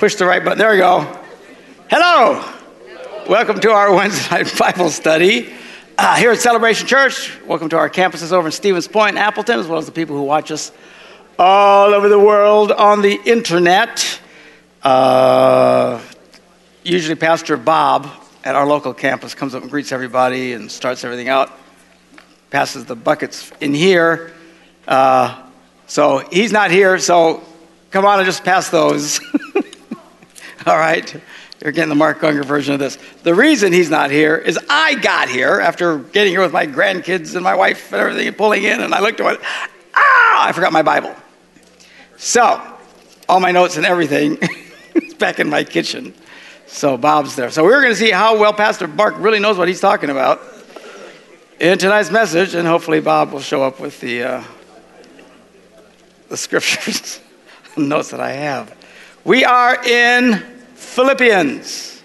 Push the right button. There we go. Hello. Welcome to our Wednesday night Bible study uh, here at Celebration Church. Welcome to our campuses over in Stevens Point and Appleton, as well as the people who watch us all over the world on the internet. Uh, usually, Pastor Bob at our local campus comes up and greets everybody and starts everything out, passes the buckets in here. Uh, so he's not here, so come on and just pass those. All right? You're getting the Mark Gungor version of this. The reason he's not here is I got here after getting here with my grandkids and my wife and everything and pulling in, and I looked at it, ah, I forgot my Bible. So, all my notes and everything is back in my kitchen. So, Bob's there. So, we're going to see how well Pastor Mark really knows what he's talking about in tonight's message, and hopefully, Bob will show up with the, uh, the scriptures notes that I have. We are in Philippians.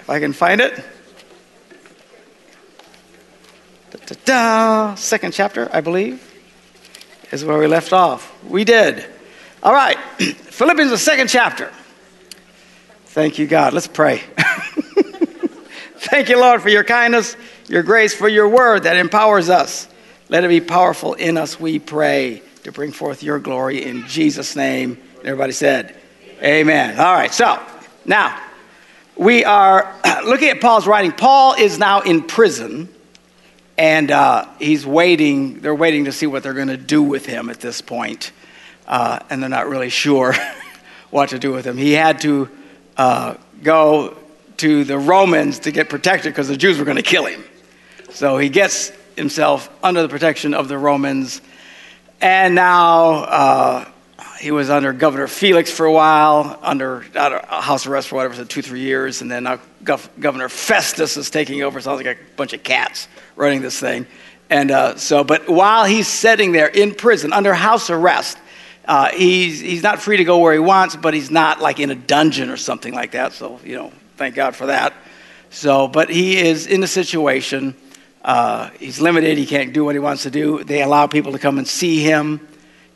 If I can find it. Da, da, da. Second chapter, I believe, is where we left off. We did. All right. Philippians, the second chapter. Thank you, God. Let's pray. Thank you, Lord, for your kindness, your grace, for your word that empowers us. Let it be powerful in us, we pray, to bring forth your glory in Jesus' name. Everybody said, Amen. All right, so now we are looking at Paul's writing. Paul is now in prison, and uh, he's waiting. They're waiting to see what they're going to do with him at this point, uh, and they're not really sure what to do with him. He had to uh, go to the Romans to get protected because the Jews were going to kill him. So he gets himself under the protection of the Romans, and now uh, he was under Governor Felix for a while, under, house arrest for whatever, so two, three years, and then now Gov- Governor Festus is taking over. Sounds like a bunch of cats running this thing. And uh, so, but while he's sitting there in prison under house arrest, uh, he's, he's not free to go where he wants, but he's not like in a dungeon or something like that. So, you know, thank God for that. So, but he is in a situation. Uh, he's limited. He can't do what he wants to do. They allow people to come and see him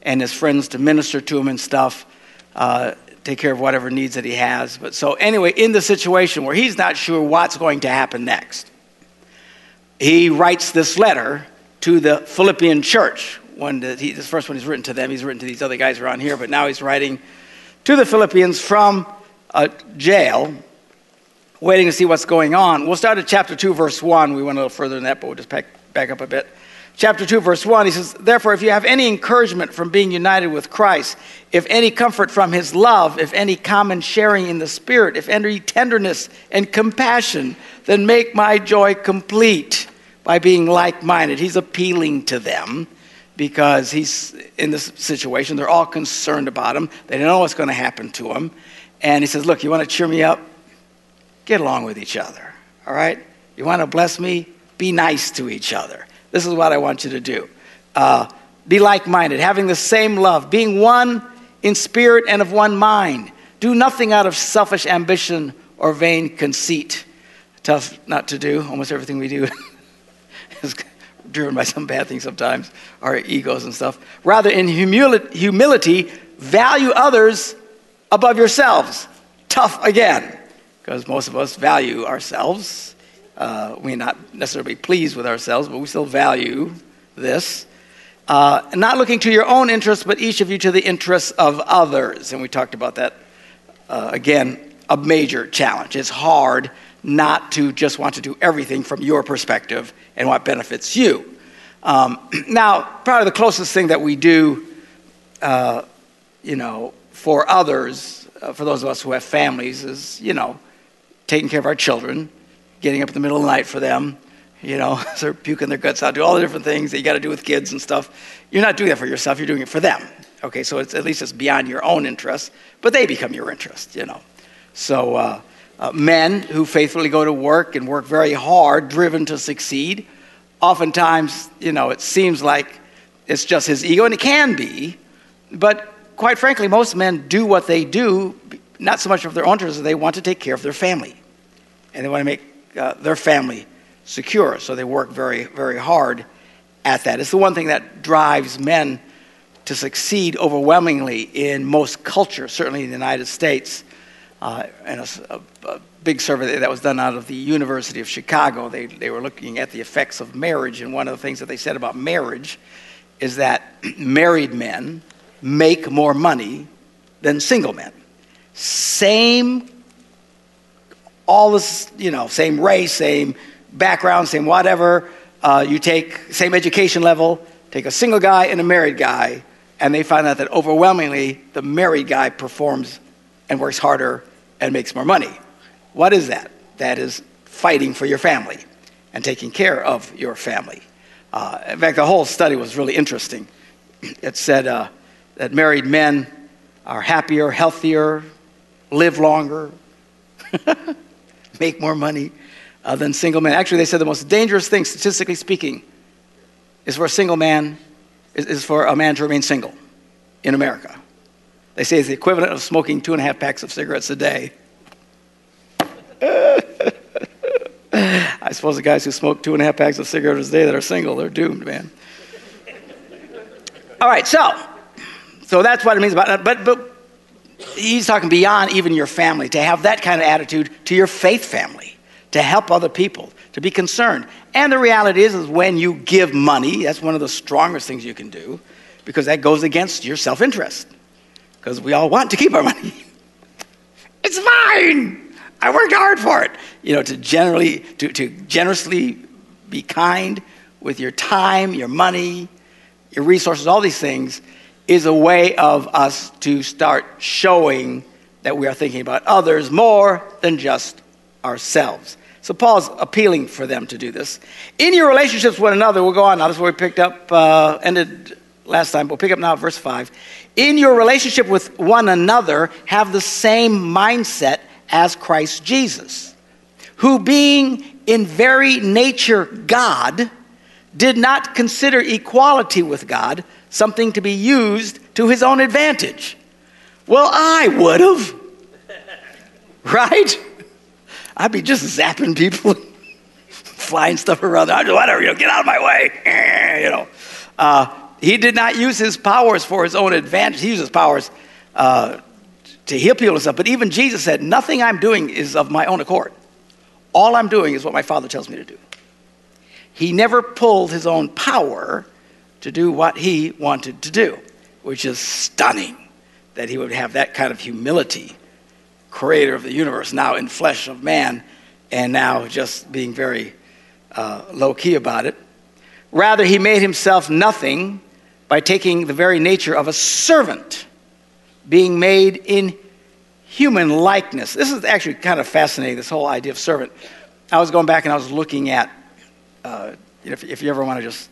and his friends to minister to him and stuff, uh, take care of whatever needs that he has. But so, anyway, in the situation where he's not sure what's going to happen next, he writes this letter to the Philippian church. One that he, this first one he's written to them, he's written to these other guys around here, but now he's writing to the Philippians from a jail, waiting to see what's going on. We'll start at chapter 2, verse 1. We went a little further than that, but we'll just back, back up a bit chapter 2, verse 1, he says, Therefore, if you have any encouragement from being united with Christ, if any comfort from his love, if any common sharing in the Spirit, if any tenderness and compassion, then make my joy complete by being like minded. He's appealing to them because he's in this situation. They're all concerned about him, they don't know what's going to happen to him. And he says, Look, you want to cheer me up? Get along with each other, all right? You want to bless me? Be nice to each other. This is what I want you to do. Uh, be like minded, having the same love, being one in spirit and of one mind. Do nothing out of selfish ambition or vain conceit. Tough not to do. Almost everything we do is driven by some bad things sometimes, our egos and stuff. Rather, in humili- humility, value others above yourselves. Tough again, because most of us value ourselves uh, we're not necessarily pleased with ourselves, but we still value this. Uh, not looking to your own interests, but each of you to the interests of others. And we talked about that uh, again, a major challenge. It's hard not to just want to do everything from your perspective and what benefits you. Um, now, probably the closest thing that we do, uh, you know, for others, uh, for those of us who have families, is, you know, taking care of our children, getting up in the middle of the night for them, you know, they're puking their guts out, do all the different things that you got to do with kids and stuff. You're not doing that for yourself, you're doing it for them. Okay, so it's, at least it's beyond your own interest, but they become your interest, you know. So, uh, uh, men who faithfully go to work and work very hard, driven to succeed, oftentimes, you know, it seems like it's just his ego, and it can be, but quite frankly, most men do what they do, not so much of their own interest, they want to take care of their family. And they want to make uh, their family secure. So they work very, very hard at that. It's the one thing that drives men to succeed overwhelmingly in most cultures, certainly in the United States. uh, and a, a, a, big survey that was done out of the University of Chicago. They, they were looking at the effects of marriage, and one of the things that they said about marriage is that married men make more money than single men. Same, all this, you know, same race, same background, same whatever. Uh, you take same education level, take a single guy and a married guy, and they find out that overwhelmingly the married guy performs and works harder and makes more money. What is that? That is fighting for your family and taking care of your family. Uh, in fact, the whole study was really interesting. It said uh, that married men are happier, healthier, live longer, make more money uh, than single men. Actually, they said the most dangerous thing, statistically speaking, is for a single man, is, is for a man to remain single in America. They say it's the equivalent of smoking two and a half packs of cigarettes a day. I suppose the guys who smoke two and a half packs of cigarettes a day that are single, they're doomed, man. All right, so, so that's what it means about it. But, but he's talking beyond even your family, to have that kind of attitude to your faith family, to help other people, to be concerned. And the reality is, is when you give money, that's one of the strongest things you can do, because that goes against your self interest. Because we all want to keep our money. it's mine! I worked hard for it. You know, to generally, to, to generously be kind with your time, your money, your resources, all these things is a way of us to start showing that we are thinking about others more than just ourselves. So Paul's appealing for them to do this. In your relationships with one another, we'll go on now. This is where we picked up, uh, ended last time. We'll pick up now verse 5. In your relationship with one another, have the same mindset as Christ Jesus, who being in very nature God, did not consider equality with God something to be used to his own advantage. Well, I would have. Right? I'd be just zapping people, flying stuff around. I'd whatever, you know, get out of my way. You know. Uh, he did not use his powers for his own advantage. He used his powers uh, to heal people and stuff. But even Jesus said, Nothing I'm doing is of my own accord. All I'm doing is what my Father tells me to do. He never pulled his own power to do what he wanted to do, which is stunning that he would have that kind of humility, creator of the universe, now in flesh of man, and now just being very uh, low key about it. Rather, he made himself nothing by taking the very nature of a servant, being made in human likeness. This is actually kind of fascinating, this whole idea of servant. I was going back and I was looking at, uh, if, if, you ever want to just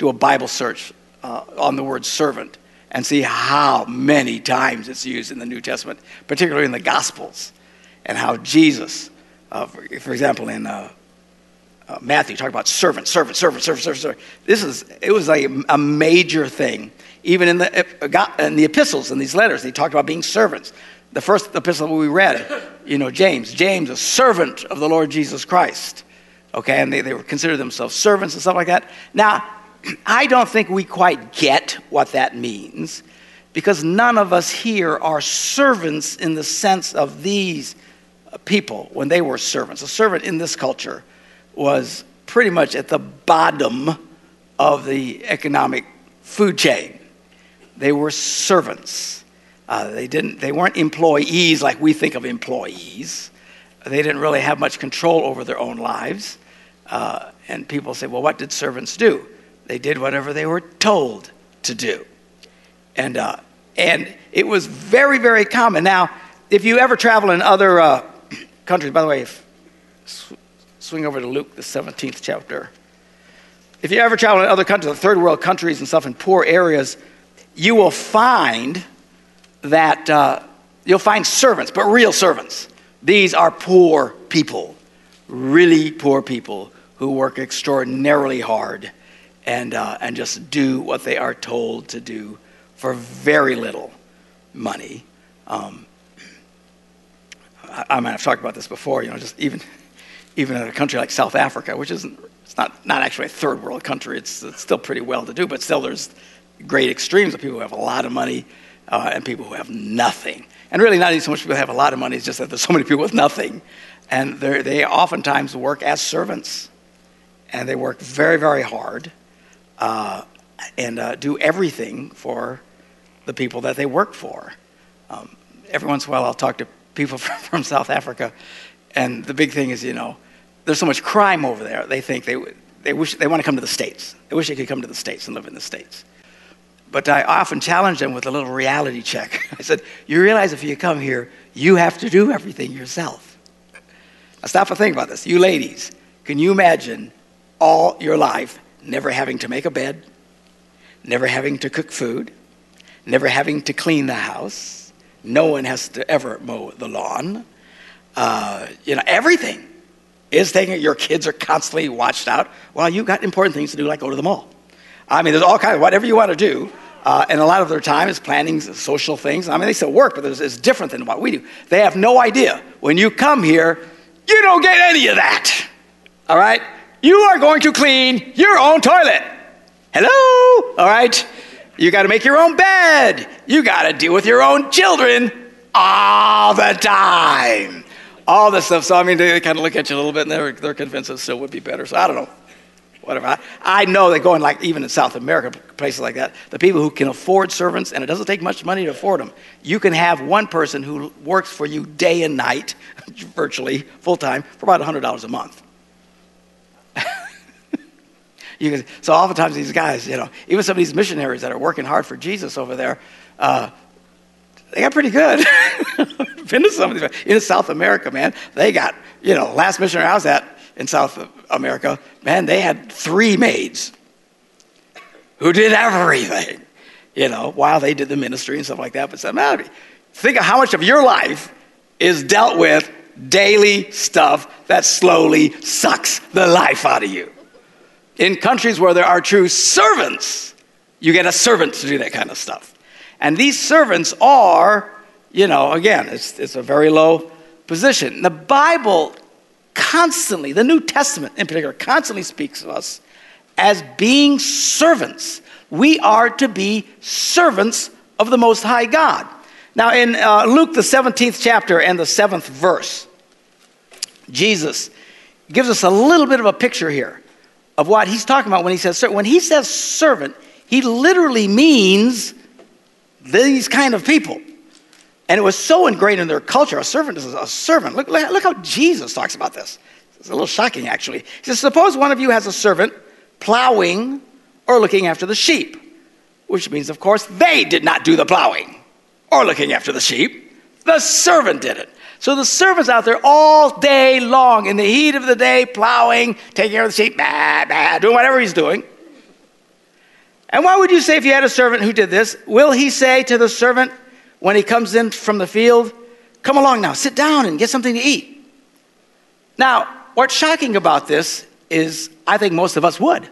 do a Bible search uh, on the word servant and see how many times it's used in the New Testament, particularly in the Gospels, and how Jesus, uh, for, for, example, in uh, uh, Matthew, talk about servant, servant, servant, servant, servant, servant. This is, it was a major thing. Even in the, uh, in the epistles, in these letters, he talked about being servants. The first epistle we read, you know, James, James, a servant of the Lord Jesus Christ. Okay, and they, they were consider themselves servants and stuff like that. Now, I don't think we quite get what that means because none of us here are servants in the sense of these people when they were servants. A servant in this culture was pretty much at the bottom of the economic food chain. They were servants. Uh, they, didn't, they weren't employees like we think of employees. They didn't really have much control over their own lives. Uh, and people say, well, what did servants do? They did whatever they were told to do. And, uh, and it was very, very common. Now, if you ever travel in other uh, countries, by the way, if, swing over to Luke, the 17th chapter. If you ever travel in other countries, third world countries and stuff, in poor areas, you will find that uh, you'll find servants, but real servants. These are poor people, really poor people who work extraordinarily hard and, uh, and just do what they are told to do for very little money. Um, I, I I've talked about this before, you know, just even even in a country like South Africa, which isn't it's not, not actually a third world country. It's, it's still pretty well to do, but still there's great extremes of people who have a lot of money uh, and people who have nothing. And really, not even so much people have a lot of money, it's just that there's so many people with nothing. And they oftentimes work as servants. And they work very, very hard uh, and uh, do everything for the people that they work for. Um, every once in a while, I'll talk to people from, from South Africa, and the big thing is, you know, there's so much crime over there. They think they, they wish they want to come to the States. They wish they could come to the States and live in the States. But I often challenge them with a little reality check. I said, You realize if you come here, you have to do everything yourself. Now, stop and think about this. You ladies, can you imagine all your life never having to make a bed, never having to cook food, never having to clean the house? No one has to ever mow the lawn. Uh, you know, everything is taking, your kids are constantly watched out while you've got important things to do, like go to the mall. I mean, there's all kinds of whatever you want to do. Uh, and a lot of their time is planning social things. I mean, they still work, but it's different than what we do. They have no idea. When you come here, you don't get any of that. All right? You are going to clean your own toilet. Hello? All right? You got to make your own bed. You got to deal with your own children all the time. All this stuff. So, I mean, they kind of look at you a little bit and they're, they're convinced it still would be better. So, I don't know whatever. I, I know that going like even in South America, places like that, the people who can afford servants, and it doesn't take much money to afford them, you can have one person who works for you day and night, virtually full time, for about $100 a month. You can, so oftentimes these guys, you know, even some of these missionaries that are working hard for Jesus over there, uh, they got pretty good. Been to some of these in South America, man. They got, you know, last missionary I was at in South America, man, they had three maids who did everything, you know, while they did the ministry and stuff like that. But man, think of how much of your life is dealt with daily stuff that slowly sucks the life out of you. In countries where there are true servants, you get a servant to do that kind of stuff. And these servants are, you know, again, it's, it's a very low position. The Bible constantly, the New Testament in particular, constantly speaks of us as being servants. We are to be servants of the Most High God. Now, in uh, Luke, the 17th chapter and the 7th verse, Jesus gives us a little bit of a picture here of what he's talking about when he says when he says servant he literally means these kind of people and it was so ingrained in their culture. A servant is a servant. Look, look how Jesus talks about this. It's a little shocking, actually. He says, Suppose one of you has a servant plowing or looking after the sheep, which means, of course, they did not do the plowing or looking after the sheep. The servant did it. So the servant's out there all day long in the heat of the day, plowing, taking care of the sheep, bah, bah, doing whatever he's doing. And why would you say if you had a servant who did this? Will he say to the servant, when he comes in from the field, come along now, sit down and get something to eat. Now, what's shocking about this is I think most of us would.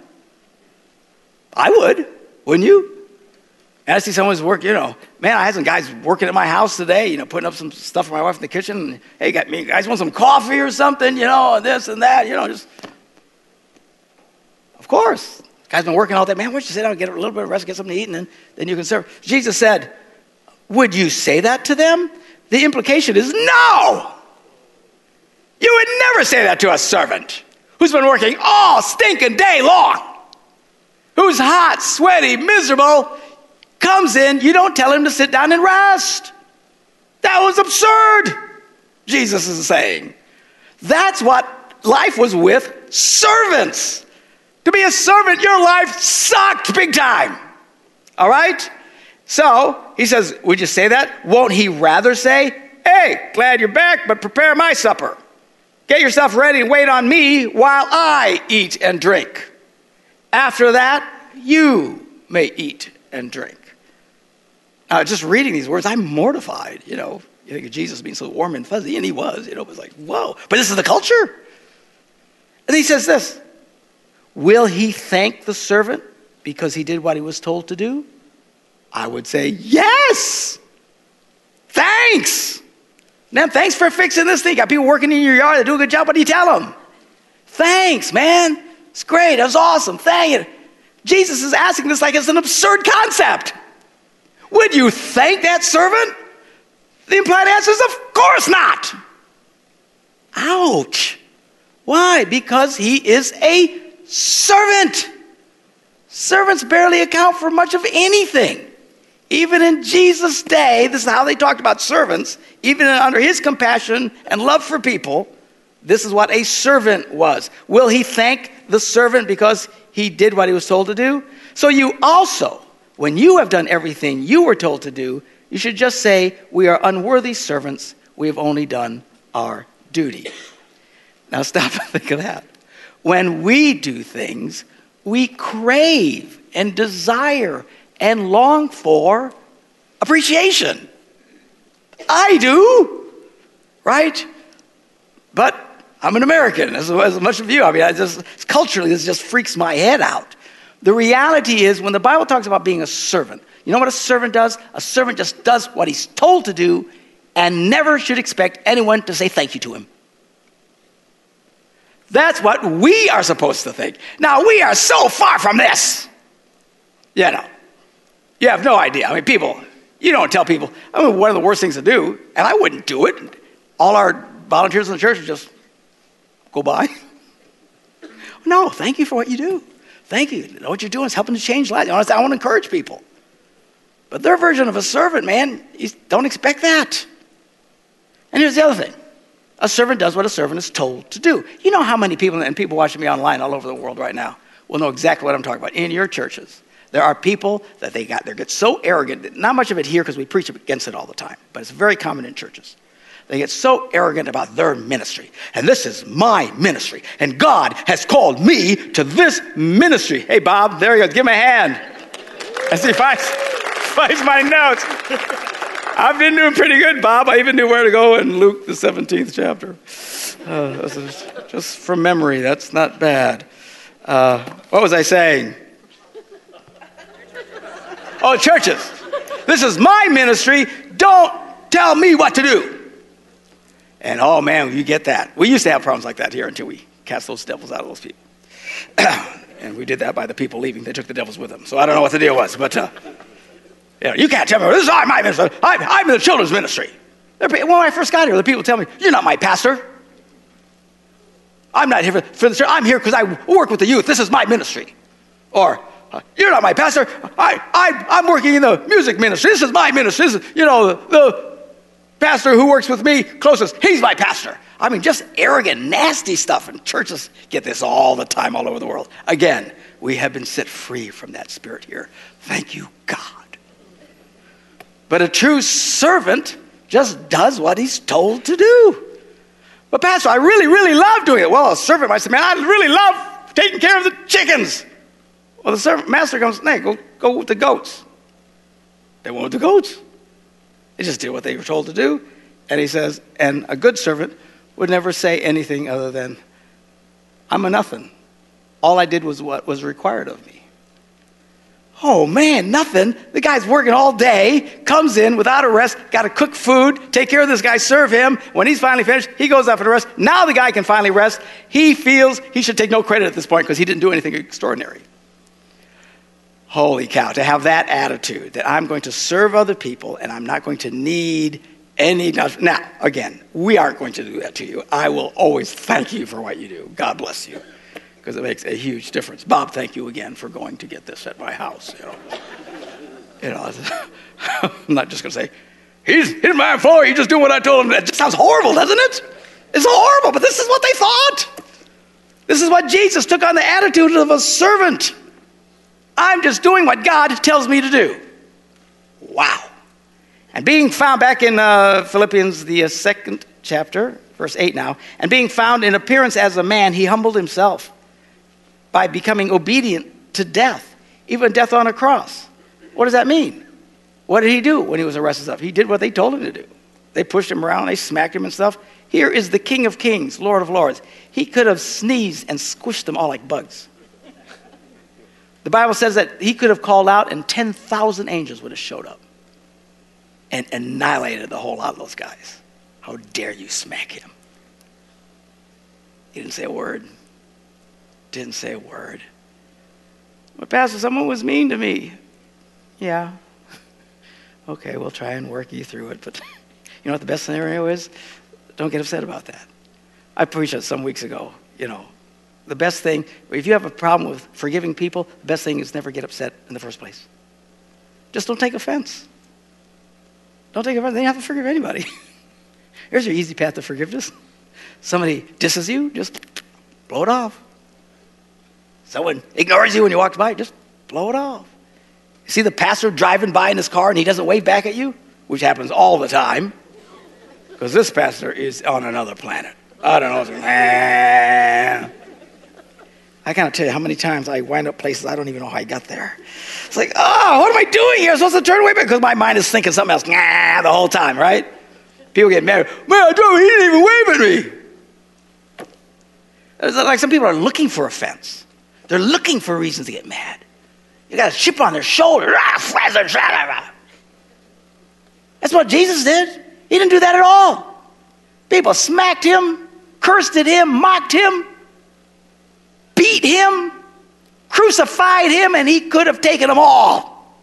I would, wouldn't you? And I see someone's work, you know, man, I had some guys working at my house today, you know, putting up some stuff for my wife in the kitchen. And, hey, got me, guys want some coffee or something, you know, and this and that, you know, just. Of course. Guy's been working all day. Man, why don't you sit down and get a little bit of rest, get something to eat, and then, then you can serve. Jesus said, would you say that to them? The implication is no. You would never say that to a servant who's been working all stinking day long, who's hot, sweaty, miserable, comes in, you don't tell him to sit down and rest. That was absurd, Jesus is saying. That's what life was with servants. To be a servant, your life sucked big time. All right? So he says, Would you say that? Won't he rather say, Hey, glad you're back, but prepare my supper. Get yourself ready and wait on me while I eat and drink. After that, you may eat and drink. Now, just reading these words, I'm mortified. You know, you think of Jesus being so warm and fuzzy, and he was. You know, it was like, whoa. But this is the culture. And he says this Will he thank the servant because he did what he was told to do? I would say, Yes! Thanks! Man, thanks for fixing this thing. Got people working in your yard that do a good job. What do you tell them? Thanks, man. It's great. It was awesome. Thank you. Jesus is asking this like it's an absurd concept. Would you thank that servant The implied answer is, of course not. Ouch. Why? Because he is a servant. Servants barely account for much of anything. Even in Jesus' day, this is how they talked about servants, even under his compassion and love for people, this is what a servant was. Will he thank the servant because he did what he was told to do? So you also, when you have done everything you were told to do, you should just say, We are unworthy servants. We have only done our duty. Now stop and think of that. When we do things, we crave and desire and long for appreciation. I do, right? But I'm an American, as, as much of you. I mean, I just culturally, this just freaks my head out. The reality is, when the Bible talks about being a servant, you know what a servant does? A servant just does what he's told to do and never should expect anyone to say thank you to him. That's what we are supposed to think. Now, we are so far from this. You know, you have no idea. I mean, people, you don't tell people, I mean, one of the worst things to do, and I wouldn't do it. All our volunteers in the church would just go by. no, thank you for what you do. Thank you. what you're doing is helping to change lives. Honestly, I want to encourage people. But their version of a servant, man, you don't expect that. And here's the other thing a servant does what a servant is told to do. You know how many people, and people watching me online all over the world right now, will know exactly what I'm talking about. In your churches, there are people that they got, they get so arrogant, not much of it here because we preach against it all the time, but it's very common in churches. They get so arrogant about their ministry. And this is my ministry. And God has called me to this ministry. Hey, Bob, there you go. Give me a hand. As he finds, finds my notes. I've been doing pretty good, Bob. I even knew where to go in Luke, the 17th chapter. Uh, just from memory, that's not bad. Uh, what was I saying? Oh, churches. This is my ministry. Don't tell me what to do. And oh man, you get that. We used to have problems like that here until we cast those devils out of those people. and we did that by the people leaving. They took the devils with them. So I don't know what the deal was, but uh, you, know, you can't tell me, this is my ministry. I'm, I'm in the children's ministry. When I first got here, the people tell me, You're not my pastor. I'm not here for, for the church. I'm here because I work with the youth. This is my ministry. Or, uh, You're not my pastor. I, I, I'm working in the music ministry. This is my ministry. This is, you know, the pastor who works with me closest, he's my pastor. I mean, just arrogant, nasty stuff. And churches get this all the time, all over the world. Again, we have been set free from that spirit here. Thank you, God. But a true servant just does what he's told to do. But, Pastor, I really, really love doing it. Well, a servant might say, Man, I really love taking care of the chickens. Well, the servant master comes, Hey, go, go with the goats. They went with the goats. They just did what they were told to do. And he says, And a good servant would never say anything other than, I'm a nothing. All I did was what was required of me. Oh man, nothing. The guy's working all day, comes in without a rest, got to cook food, take care of this guy, serve him. When he's finally finished, he goes out for the rest. Now the guy can finally rest. He feels he should take no credit at this point because he didn't do anything extraordinary. Holy cow, to have that attitude that I'm going to serve other people and I'm not going to need any. Now, again, we aren't going to do that to you. I will always thank you for what you do. God bless you because it makes a huge difference. Bob, thank you again for going to get this at my house. You know, you know I'm not just going to say, he's, he's my employee, he's just doing what I told him. That just sounds horrible, doesn't it? It's horrible, but this is what they thought. This is what Jesus took on the attitude of a servant. I'm just doing what God tells me to do. Wow. And being found back in uh, Philippians, the uh, second chapter, verse 8 now, and being found in appearance as a man, he humbled himself by becoming obedient to death, even death on a cross. What does that mean? What did he do when he was arrested? Stuff? He did what they told him to do. They pushed him around, they smacked him and stuff. Here is the King of Kings, Lord of Lords. He could have sneezed and squished them all like bugs. The Bible says that he could have called out and 10,000 angels would have showed up and annihilated the whole lot of those guys. How dare you smack him? He didn't say a word didn't say a word. But, Pastor, someone was mean to me. Yeah. Okay, we'll try and work you through it, but You know what the best scenario is? Don't get upset about that. I preached it some weeks ago. You know, the best thing, if you have a problem with forgiving people, the best thing is never get upset in the first place. Just don't take offense. Don't take offense. Then you have to forgive anybody. Here's your easy path to forgiveness. Somebody disses you, just blow it off. Someone ignores you when you walk by, just blow it off. You see the pastor driving by in his car and he doesn't wave back at you, which happens all the time, because this pastor is on another planet. I don't know. I can't tell you how many times I wind up places I don't even know how I got there. It's like, oh, what am I doing here? I'm supposed to turn away because my mind is thinking something else nah, the whole time, right? People get mad. Man, I drove, he didn't even wave at me. It's like some people are looking for offense. They're looking for reasons to get mad. You got a chip on their shoulder. Ah, That's what Jesus did. He didn't do that at all. People smacked him, cursed at him, mocked him, beat him, crucified him, and he could have taken them all.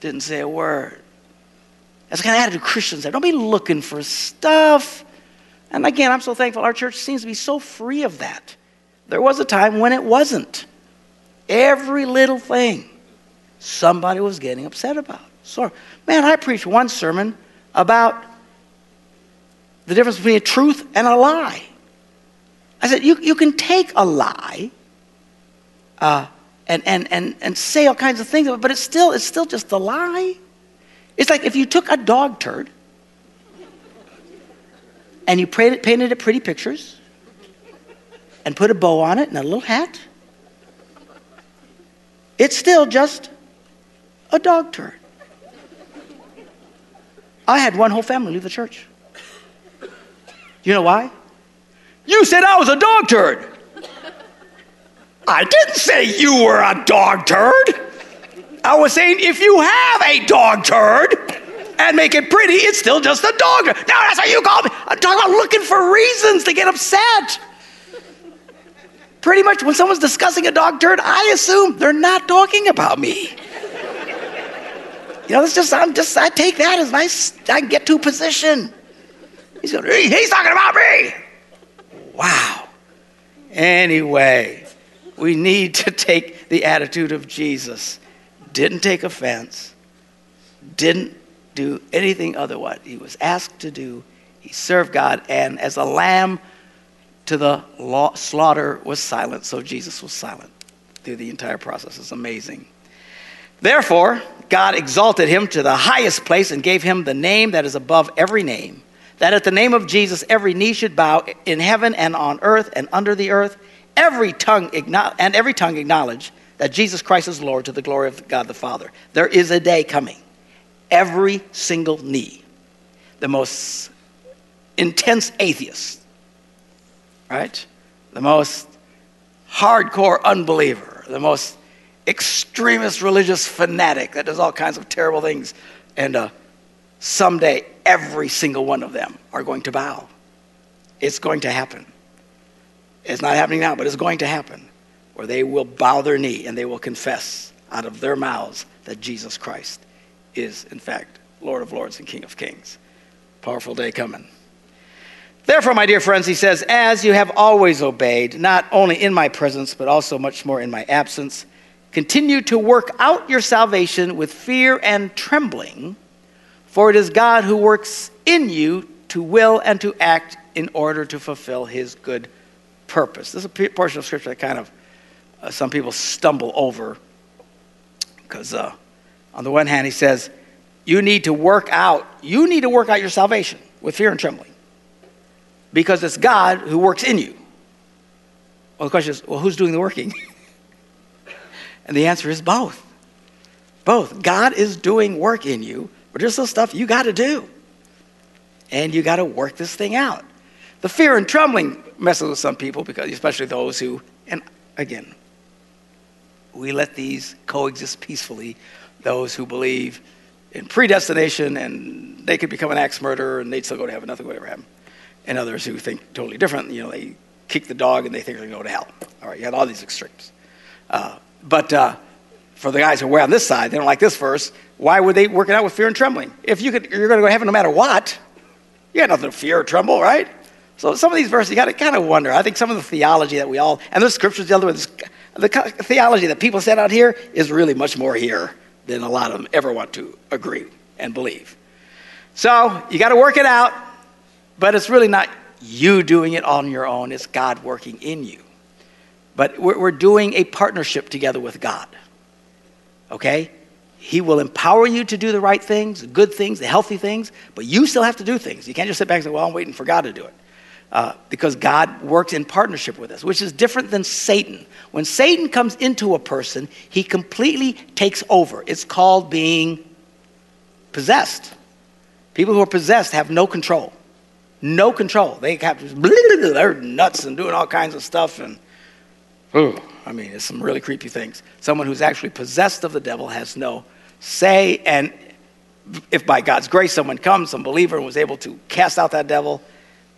Didn't say a word. That's the kind of attitude Christians have. Don't be looking for stuff. And again, I'm so thankful our church seems to be so free of that. There was a time when it wasn't. Every little thing somebody was getting upset about. So, man, I preached one sermon about the difference between a truth and a lie. I said, you, you can take a lie uh, and, and, and, and say all kinds of things, but it's still, it's still just a lie. It's like if you took a dog turd and you painted it pretty pictures and put a bow on it and a little hat, it's still just a dog turd. I had one whole family leave the church. You know why? You said I was a dog turd. I didn't say you were a dog turd. I was saying if you have a dog turd and make it pretty, it's still just a dog. Now that's how you call me. I'm talking about looking for reasons to get upset. Pretty much when someone's discussing a dog turd, I assume they're not talking about me. You know, it's just I'm just I take that as nice. I get to position. He's going, he's talking about me. Wow. Anyway, we need to take the attitude of Jesus didn't take offense, didn't do anything otherwise. He was asked to do, he served God, and as a lamb to the slaughter was silent, so Jesus was silent through the entire process. It's amazing. Therefore, God exalted him to the highest place and gave him the name that is above every name, that at the name of Jesus every knee should bow in heaven and on earth and under the earth, every tongue and every tongue acknowledge that Jesus Christ is Lord to the glory of God the Father. There is a day coming. Every single knee, the most intense atheist, right? The most hardcore unbeliever, the most extremist religious fanatic that does all kinds of terrible things. And uh, someday, every single one of them are going to bow. It's going to happen. It's not happening now, but it's going to happen where they will bow their knee and they will confess out of their mouths that Jesus Christ is, in fact, Lord of Lords and King of Kings. Powerful day coming. Therefore, my dear friends, he says, as you have always obeyed, not only in my presence, but also much more in my absence, continue to work out your salvation with fear and trembling, for it is God who works in you to will and to act in order to fulfill his good purpose. This is a portion of scripture that kind of uh, some people stumble over. Because uh, on the one hand, he says, you need to work out, you need to work out your salvation with fear and trembling. Because it's God who works in you. Well, the question is, well, who's doing the working? and the answer is both. Both. God is doing work in you, but there's still stuff you got to do. And you got to work this thing out. The fear and trembling messes with some people, because especially those who, and again, we let these coexist peacefully. Those who believe in predestination and they could become an axe murderer and they'd still go to heaven, nothing would ever happen. And others who think totally different, you know, they kick the dog and they think they're going to go to hell. All right, you have all these extremes. Uh, but uh, for the guys who are on this side, they don't like this verse. Why would they work it out with fear and trembling? If you could, you're going to go to heaven no matter what, you got nothing to fear or tremble, right? So some of these verses, you got to kind of wonder. I think some of the theology that we all, and the scriptures dealing with the theology that people set out here is really much more here than a lot of them ever want to agree and believe. So you got to work it out, but it's really not you doing it on your own, it's God working in you. But we're doing a partnership together with God. Okay? He will empower you to do the right things, the good things, the healthy things, but you still have to do things. You can't just sit back and say, Well, I'm waiting for God to do it. Uh, because God works in partnership with us, which is different than Satan. When Satan comes into a person, he completely takes over. It's called being possessed. People who are possessed have no control. No control. They have they're nuts and doing all kinds of stuff and I mean, it's some really creepy things. Someone who's actually possessed of the devil has no say and if by God's grace someone comes, some believer and was able to cast out that devil,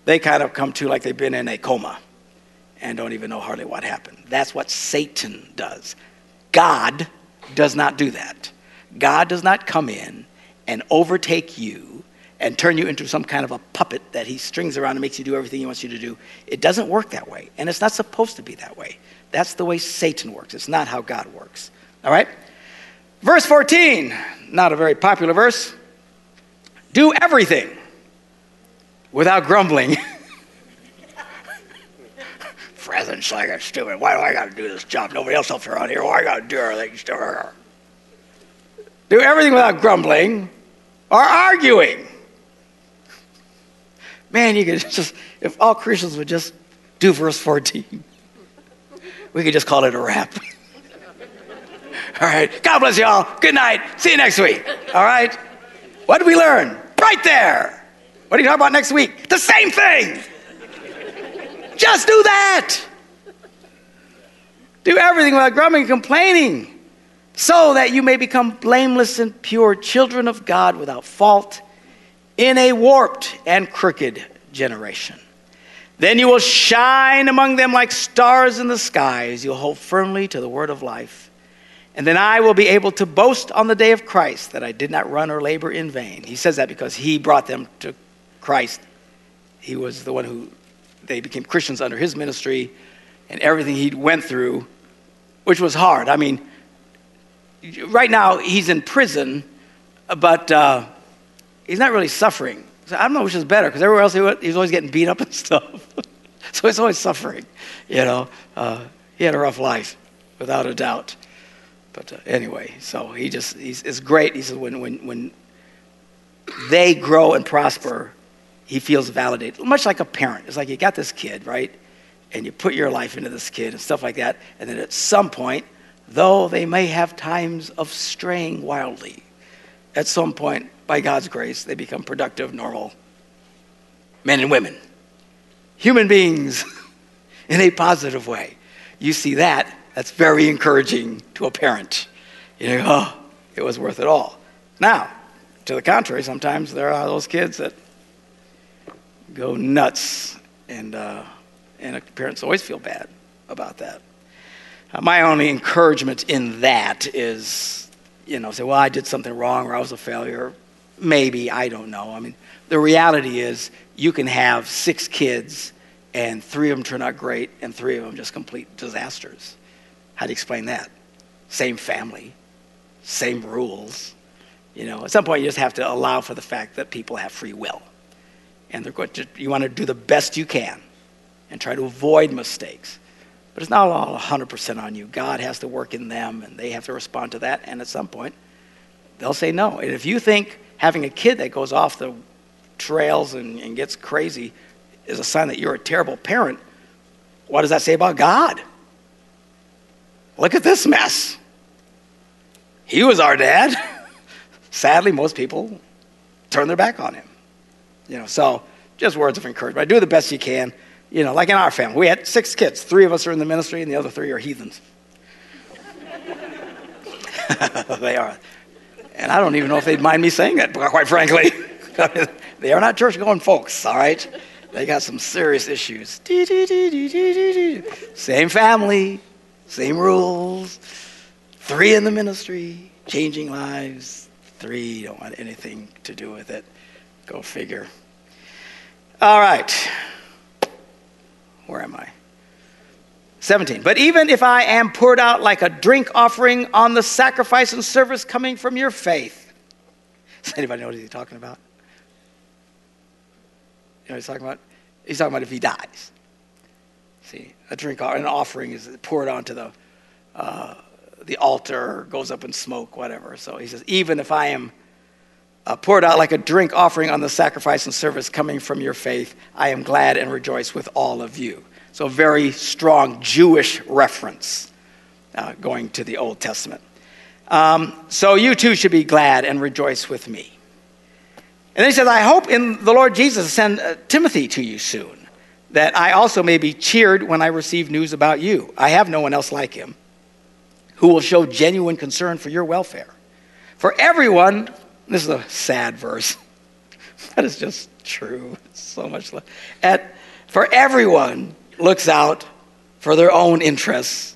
they kind of come to like they've been in a coma and don't even know hardly what happened. That's what Satan does. God does not do that. God does not come in and overtake you and turn you into some kind of a puppet that he strings around and makes you do everything he wants you to do. It doesn't work that way, and it's not supposed to be that way. That's the way Satan works. It's not how God works. All right? Verse 14, not a very popular verse. Do everything without grumbling. Presence like a stupid. Why do I got to do this job? Nobody else up around here. Why I got to do everything? Do everything without grumbling or arguing. Man, you could just, if all Christians would just do verse 14, we could just call it a wrap. all right. God bless you all. Good night. See you next week. All right. What did we learn? Right there. What are you talking about next week? The same thing. Just do that. Do everything without grumbling and complaining so that you may become blameless and pure, children of God without fault, in a warped and crooked generation. Then you will shine among them like stars in the skies. as you hold firmly to the word of life. And then I will be able to boast on the day of Christ that I did not run or labor in vain. He says that because he brought them to Christ. He was the one who, they became Christians under his ministry and everything he went through, which was hard. I mean, right now he's in prison, but uh, he's not really suffering. So I don't know which is better because everywhere else he went, he's always getting beat up and stuff. so he's always suffering. You know, uh, he had a rough life, without a doubt. But uh, anyway, so he just he's it's great. He says when when when they grow and prosper, he feels validated, much like a parent. It's like you got this kid, right? And you put your life into this kid and stuff like that, and then at some point though they may have times of straying wildly, at some point, by God's grace, they become productive, normal men and women, human beings in a positive way. You see that, that's very encouraging to a parent. You know, oh, it was worth it all. Now, to the contrary, sometimes there are those kids that go nuts, and, uh, and parents always feel bad about that. Uh, my only encouragement in that is, you know, say, well, I did something wrong or I was a failure. Maybe, I don't know. I mean, the reality is you can have six kids and three of them turn out great and three of them just complete disasters. How do you explain that? Same family, same rules. You know, at some point you just have to allow for the fact that people have free will. And they're going to, you want to do the best you can and try to avoid mistakes. But it's not all 100% on you. God has to work in them, and they have to respond to that. And at some point, they'll say no. And if you think having a kid that goes off the trails and, and gets crazy is a sign that you're a terrible parent, what does that say about God? Look at this mess. He was our dad. Sadly, most people turn their back on him. You know, so just words of encouragement. Do the best you can you know, like in our family, we had six kids. Three of us are in the ministry, and the other three are heathens. they are. And I don't even know if they'd mind me saying that, quite frankly. they are not church going folks, all right? They got some serious issues. Same family, same rules, Three in the ministry, changing lives. Three don't want anything to do with it. Go figure. All right. Where am I? 17. But even if I am poured out like a drink offering on the sacrifice and service coming from your faith. Does anybody know what he's talking about? You know what he's talking about? He's talking about if he dies. See, a drink, an offering is poured onto the, uh, the altar, goes up in smoke, whatever. So he says, even if I am uh, poured out like a drink offering on the sacrifice and service coming from your faith, I am glad and rejoice with all of you. So, very strong Jewish reference uh, going to the Old Testament. Um, so, you too should be glad and rejoice with me. And then he says, I hope in the Lord Jesus send uh, Timothy to you soon, that I also may be cheered when I receive news about you. I have no one else like him who will show genuine concern for your welfare. For everyone, this is a sad verse, that is just true. So much. love. At, for everyone looks out for their own interests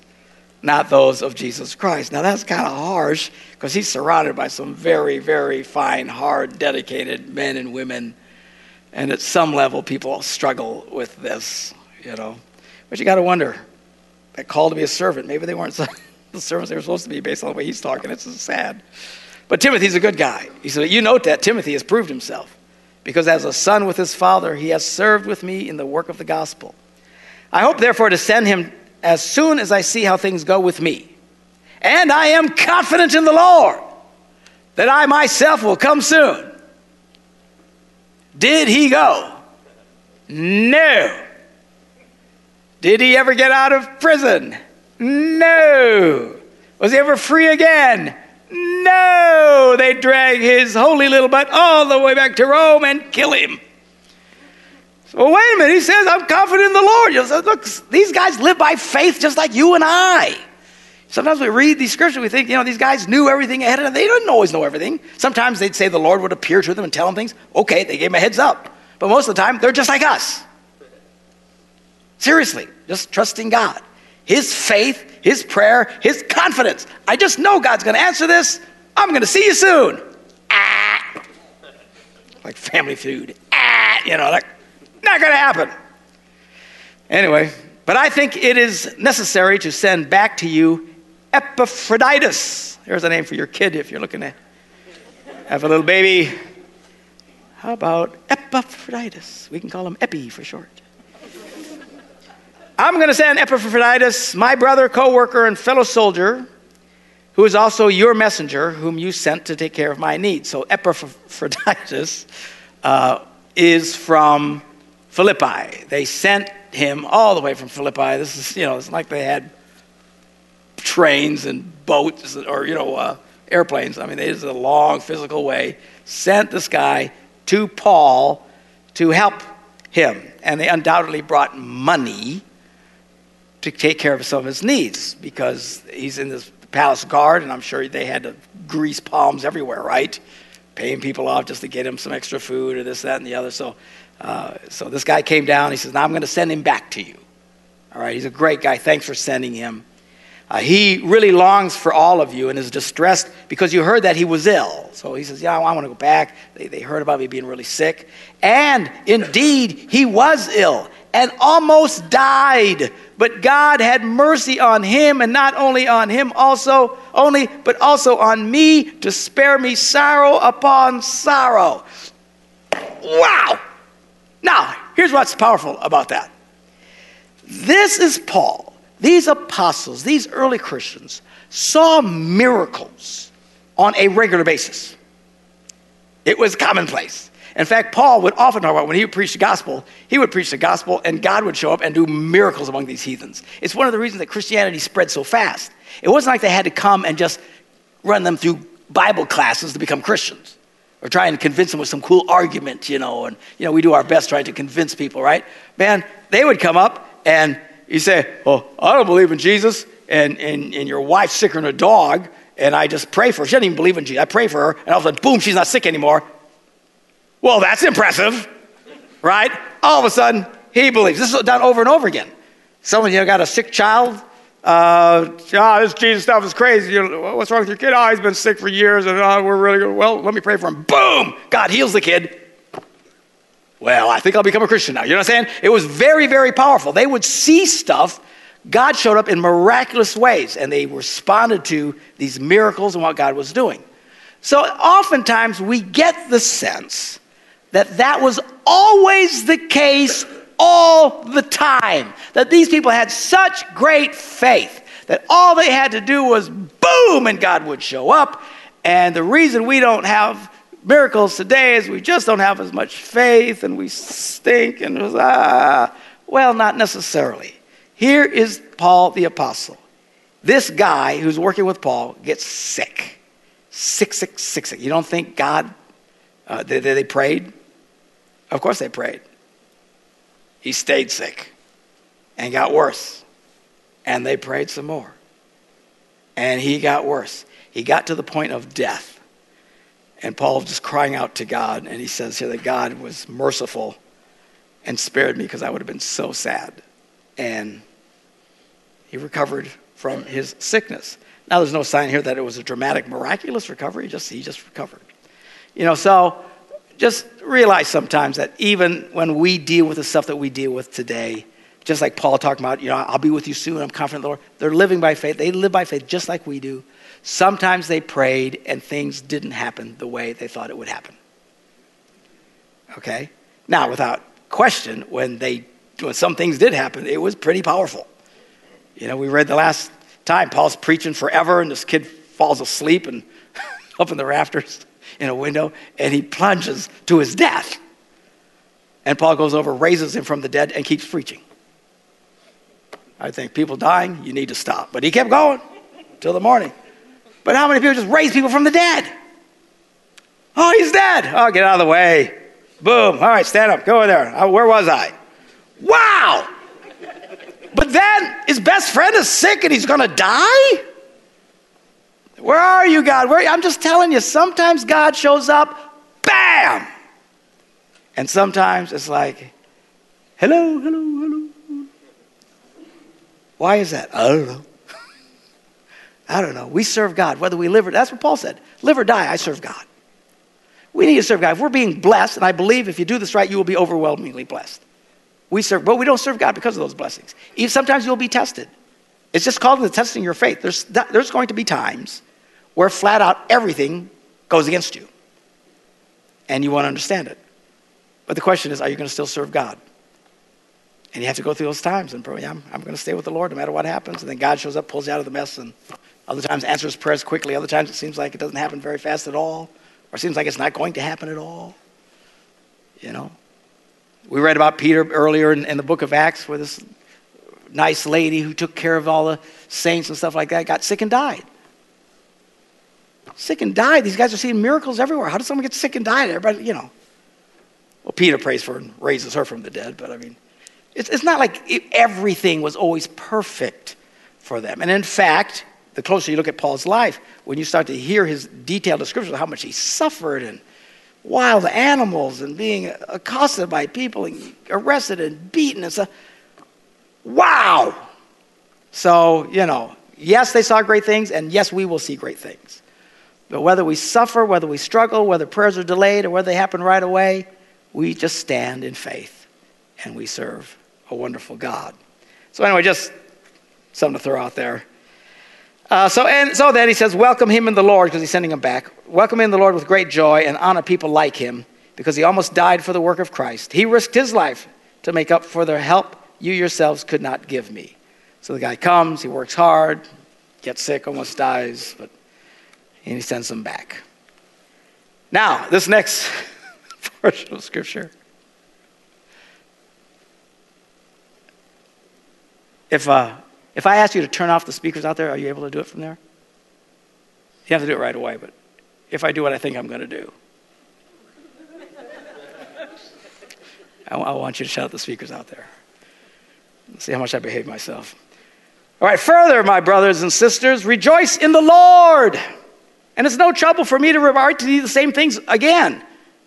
not those of Jesus Christ. Now that's kind of harsh because he's surrounded by some very, very fine, hard, dedicated men and women. And at some level, people struggle with this, you know. But you got to wonder that call to be a servant, maybe they weren't the servants they were supposed to be based on the way he's talking. It's sad. But Timothy's a good guy. He said, You note that Timothy has proved himself because as a son with his father, he has served with me in the work of the gospel. I hope, therefore, to send him as soon as I see how things go with me. And I am confident in the Lord that I myself will come soon. Did he go? No. Did he ever get out of prison? No. Was he ever free again? No. They drag his holy little butt all the way back to Rome and kill him. So wait a minute. He says, I'm confident in the Lord. You know, look, these guys live by faith just like you and I. Sometimes we read these scriptures, we think, you know, these guys knew everything ahead of time. They didn't always know everything. Sometimes they'd say the Lord would appear to them and tell them things. Okay, they gave them a heads up. But most of the time, they're just like us. Seriously, just trusting God. His faith, his prayer, his confidence. I just know God's going to answer this. I'm going to see you soon. Ah. Like family food. Ah. You know, like not going to happen. Anyway, but I think it is necessary to send back to you Epaphroditus. There's a name for your kid if you're looking to have a little baby. How about Epaphroditus? We can call him Epi for short. I'm going to send Epaphroditus, my brother, co worker, and fellow soldier, who is also your messenger, whom you sent to take care of my needs. So Epaphroditus uh, is from Philippi. They sent him all the way from Philippi. This is, you know, it's like they had trains and boats or, you know, uh, airplanes. I mean, it is a long physical way. Sent this guy to Paul to help him. And they undoubtedly brought money to take care of some of his needs because he's in this palace guard, and I'm sure they had to grease palms everywhere, right? Paying people off just to get him some extra food or this, that, and the other. So uh, so this guy came down. He says, Now I'm going to send him back to you. All right, he's a great guy. Thanks for sending him. Uh, he really longs for all of you and is distressed because you heard that he was ill. So he says, Yeah, I want to go back. They, they heard about me being really sick. And indeed, he was ill and almost died. But God had mercy on him, and not only on him also, only, but also on me to spare me sorrow upon sorrow. Wow! Now, here's what's powerful about that. This is Paul. These apostles, these early Christians, saw miracles on a regular basis. It was commonplace. In fact, Paul would often talk about when he would preach the gospel, he would preach the gospel and God would show up and do miracles among these heathens. It's one of the reasons that Christianity spread so fast. It wasn't like they had to come and just run them through Bible classes to become Christians or try and convince them with some cool argument, you know, and you know, we do our best trying to convince people, right? Man, they would come up and you say, Oh, I don't believe in Jesus, and, and, and your wife's sicker than a dog, and I just pray for her. She doesn't even believe in Jesus. I pray for her, and all of a sudden, boom, she's not sick anymore. Well, that's impressive, right? All of a sudden, he believes. This is done over and over again. Someone, you know, got a sick child, Uh, oh, this Jesus stuff is crazy. You know, what's wrong with your kid? Oh, he's been sick for years, and oh, we're really good. Well, let me pray for him. Boom! God heals the kid. Well, I think I'll become a Christian now. You know what I'm saying? It was very, very powerful. They would see stuff. God showed up in miraculous ways, and they responded to these miracles and what God was doing. So oftentimes we get the sense that that was always the case all the time. That these people had such great faith that all they had to do was boom, and God would show up. And the reason we don't have miracles today is we just don't have as much faith and we stink and ah. Well, not necessarily. Here is Paul the Apostle. This guy who's working with Paul gets sick. Sick, sick, sick, sick. You don't think God, uh, they, they prayed? Of course they prayed. He stayed sick and got worse. And they prayed some more. And he got worse. He got to the point of death. And Paul just crying out to God, and he says here that God was merciful and spared me because I would have been so sad. And he recovered from his sickness. Now, there's no sign here that it was a dramatic, miraculous recovery. Just, he just recovered. You know, so just realize sometimes that even when we deal with the stuff that we deal with today, just like Paul talking about, you know, I'll be with you soon, I'm confident, Lord. They're living by faith. They live by faith just like we do. Sometimes they prayed and things didn't happen the way they thought it would happen. Okay? Now, without question, when they when some things did happen, it was pretty powerful. You know, we read the last time Paul's preaching forever, and this kid falls asleep and up in the rafters in a window, and he plunges to his death. And Paul goes over, raises him from the dead, and keeps preaching. I think people dying, you need to stop. But he kept going till the morning. But how many people just raise people from the dead? Oh, he's dead. Oh, get out of the way. Boom. All right, stand up. Go in there. Uh, where was I? Wow. But then his best friend is sick and he's going to die? Where are you, God? Where, I'm just telling you, sometimes God shows up, bam! And sometimes it's like, hello, hello, hello. Why is that? I don't know. I don't know. We serve God, whether we live or that's what Paul said. Live or die, I serve God. We need to serve God. If we're being blessed, and I believe if you do this right, you will be overwhelmingly blessed. We serve, but we don't serve God because of those blessings. Sometimes you'll be tested. It's just called the testing your faith. There's, there's going to be times where flat out everything goes against you. And you want to understand it. But the question is, are you going to still serve God? And you have to go through those times and pray, I'm, I'm going to stay with the Lord no matter what happens. And then God shows up, pulls you out of the mess, and other times answers prayers quickly. Other times it seems like it doesn't happen very fast at all, or seems like it's not going to happen at all. You know? We read about Peter earlier in, in the book of Acts where this nice lady who took care of all the saints and stuff like that got sick and died sick and died. These guys are seeing miracles everywhere. How does someone get sick and die? Everybody, you know. Well, Peter prays for her and raises her from the dead, but I mean, it's, it's not like it, everything was always perfect for them. And in fact, the closer you look at Paul's life, when you start to hear his detailed description of how much he suffered and wild animals and being accosted by people and arrested and beaten and stuff. Wow! So, you know, yes, they saw great things, and yes, we will see great things. But whether we suffer, whether we struggle, whether prayers are delayed, or whether they happen right away, we just stand in faith and we serve a wonderful God. So, anyway, just something to throw out there. Uh, so, and so then he says, Welcome him in the Lord, because he's sending him back. Welcome in the Lord with great joy and honor people like him, because he almost died for the work of Christ. He risked his life to make up for the help you yourselves could not give me. So the guy comes, he works hard, gets sick, almost dies, but and he sends them back. Now, this next portion of scripture. If, uh, if I ask you to turn off the speakers out there, are you able to do it from there? You have to do it right away, but if I do what I think I'm going to do, I, want you to shut up the speakers out there. Let's see how much I behave myself. All right, further, my brothers and sisters, rejoice in the Lord. And it's no trouble for me to remark to the same things again,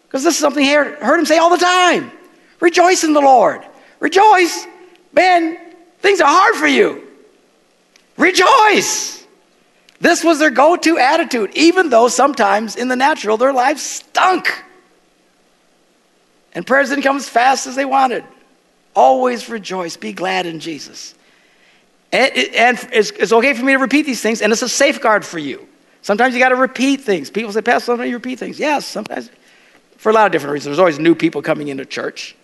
because this is something I heard him say all the time. Rejoice in the Lord. Rejoice. Man, things are hard for you. Rejoice! This was their go to attitude, even though sometimes in the natural their lives stunk. And prayers didn't come as fast as they wanted. Always rejoice, be glad in Jesus. And, and it's, it's, okay for me to repeat these things, and it's a safeguard for you. Sometimes you got to repeat things. People say, Pastor, sometimes you repeat things. Yes, sometimes. For a lot of different reasons. There's always new people coming into church,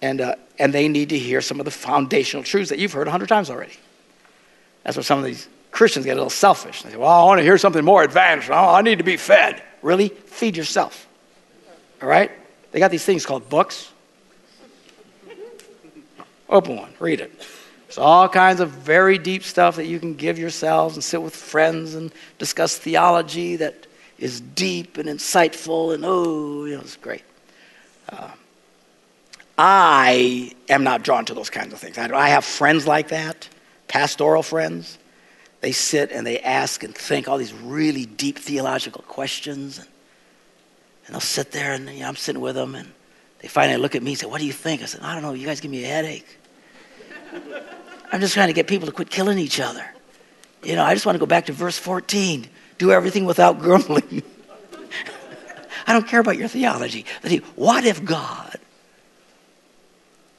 and, uh, and they need to hear some of the foundational truths that you've heard a hundred times already. That's where some of these Christians get a little selfish. They say, Well, I want to hear something more advanced. Oh, I need to be fed. Really? Feed yourself. All right? They got these things called books. Open one, read it. It's all kinds of very deep stuff that you can give yourselves and sit with friends and discuss theology that is deep and insightful and oh, you know, it's great. Uh, I am not drawn to those kinds of things. I, I have friends like that, pastoral friends they sit and they ask and think all these really deep theological questions. And, and they'll sit there and you know, I'm sitting with them and they finally look at me and say, What do you think? I said, I don't know. You guys give me a headache. I'm just trying to get people to quit killing each other. You know, I just want to go back to verse 14 do everything without grumbling. I don't care about your theology. What if God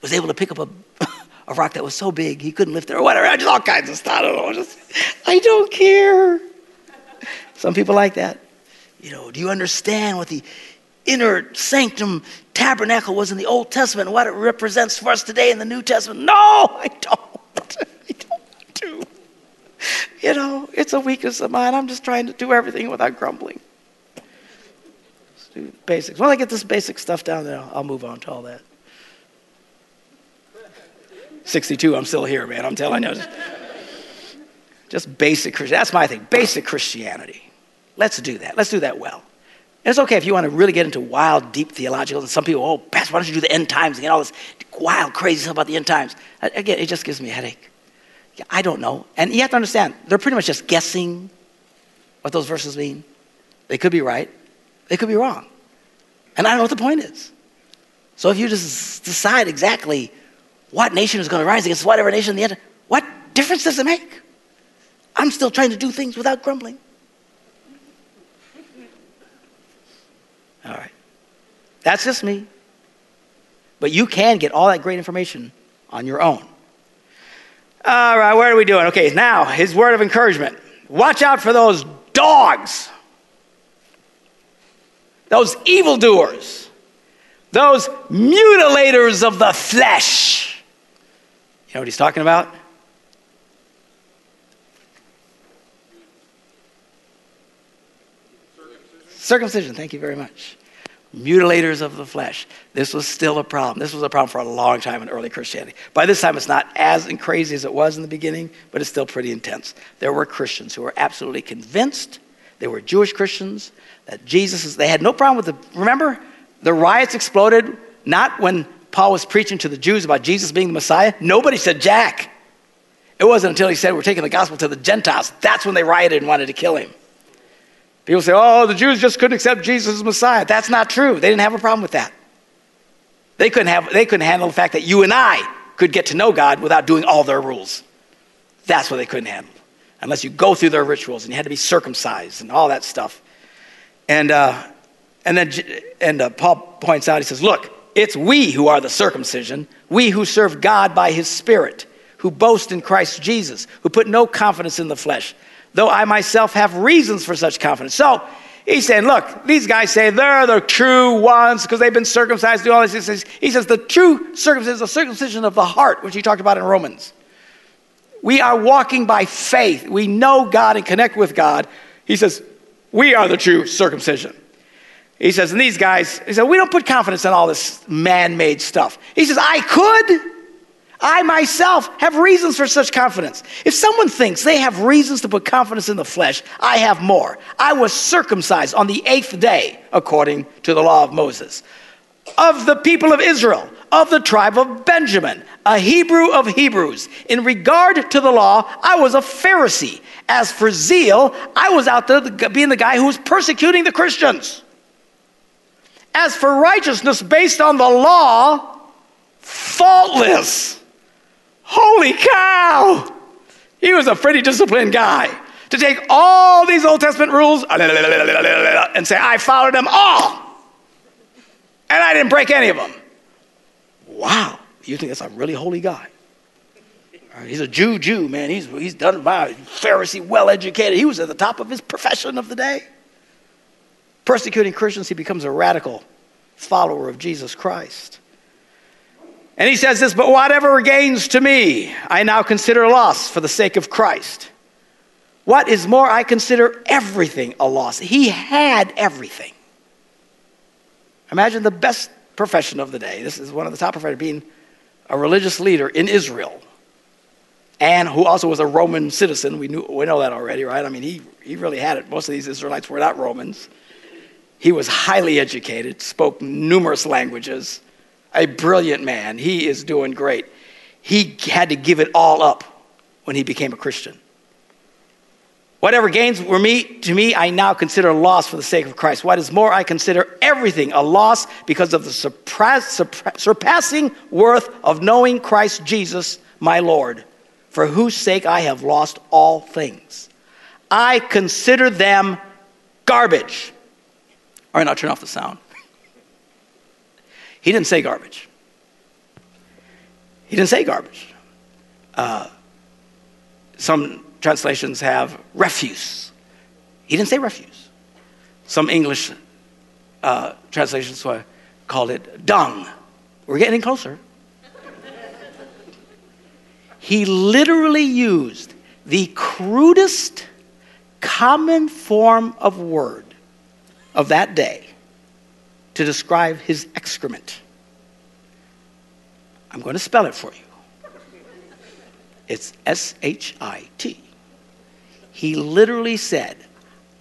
was able to pick up a a rock that was so big he couldn't lift it or whatever. Just all kinds of stuff. I don't know. Just, I don't care. Some people like that. You know, do you understand what the inner sanctum tabernacle was in the Old Testament and what it represents for us today in the New Testament? No, I don't. I don't to. You know, it's a weakness of mine. I'm just trying to do everything without grumbling. Let's do basics. When I get this basic stuff down there, I'll move on to all that. 62, I'm still here, man. I'm telling you. Just basic Christianity. That's my thing. Basic Christianity. Let's do that. Let's do that well. And it's okay if you want to really get into wild, deep theological. And some people, oh, Pastor, why don't you do the end times and get all this wild, crazy stuff about the end times? Again, it just gives me a headache. I don't know. And you have to understand, they're pretty much just guessing what those verses mean. They could be right, they could be wrong. And I don't know what the point is. So if you just decide exactly what nation is going to rise against whatever nation in the end? What difference does it make? I'm still trying to do things without grumbling. All right. That's just me. But you can get all that great information on your own. All right, where are we doing? Okay, now his word of encouragement. Watch out for those dogs, those evildoers, those mutilators of the flesh You know what he's talking about? Circumcision. Thank you very much. Mutilators of the flesh. This was still a problem. This was a problem for a long time in early Christianity. By this time, it's not as crazy as it was in the beginning, but it's still pretty intense. There were Christians who were absolutely convinced, they were Jewish Christians, that Jesus is, they had no problem with the, remember, the riots exploded not when Paul was preaching to the Jews about Jesus being the Messiah, nobody said jack. It wasn't until he said, We're taking the gospel to the Gentiles. That's when they rioted and wanted to kill him. People say, Oh, the Jews just couldn't accept Jesus as Messiah. That's not true. They didn't have a problem with that. They couldn't, have, they couldn't handle the fact that you and I could get to know God without doing all their rules. That's what they couldn't handle. Unless you go through their rituals and you had to be circumcised and all that stuff. And, uh, and then and, uh, Paul points out, he says, Look, it's we who are the circumcision, we who serve God by his Spirit, who boast in Christ Jesus, who put no confidence in the flesh, though I myself have reasons for such confidence. So he's saying, look, these guys say they're the true ones because they've been circumcised, do all this. He says, he says the true circumcision is the circumcision of the heart, which he talked about in Romans. We are walking by faith. We know God and connect with God. He says, we are the true circumcision. He says, and these guys, he said, we don't put confidence in all this man made stuff. He says, I could. I myself have reasons for such confidence. If someone thinks they have reasons to put confidence in the flesh, I have more. I was circumcised on the eighth day, according to the law of Moses, of the people of Israel, of the tribe of Benjamin, a Hebrew of Hebrews. In regard to the law, I was a Pharisee. As for zeal, I was out there being the guy who was persecuting the Christians. As for righteousness based on the law, faultless. Holy cow! He was a pretty disciplined guy to take all these Old Testament rules and say, I followed them all. And I didn't break any of them. Wow. You think that's a really holy guy? Uh, he's a Jew, Jew, man. He's, he's done by Pharisee, well educated. He was at the top of his profession of the day. Persecuting Christians, he becomes a radical follower of Jesus Christ. And he says this, but whatever gains to me, I now consider loss for the sake of Christ. What is more, I consider everything a loss. He had everything. Imagine the best profession of the day. This is one of the top professions, being a religious leader in Israel, and who also was a Roman citizen. We, knew, we know that already, right? I mean, he, he really had it. Most of these Israelites were not Romans. He was highly educated, spoke numerous languages, a brilliant man. He is doing great. He had to give it all up when he became a Christian. Whatever gains were me, to me, I now consider loss for the sake of Christ. What is more, I consider everything a loss because of the surpass, surpassing worth of knowing Christ Jesus, my Lord, for whose sake I have lost all things. I consider them garbage. All right, now turn off the sound. He didn't say garbage. He didn't say garbage. Uh, some translations have refuse. He didn't say refuse. Some English uh, translations called it dung. We're getting closer. he literally used the crudest common form of word of that day to describe his excrement. I'm going to spell it for you. It's S H I T. He literally said,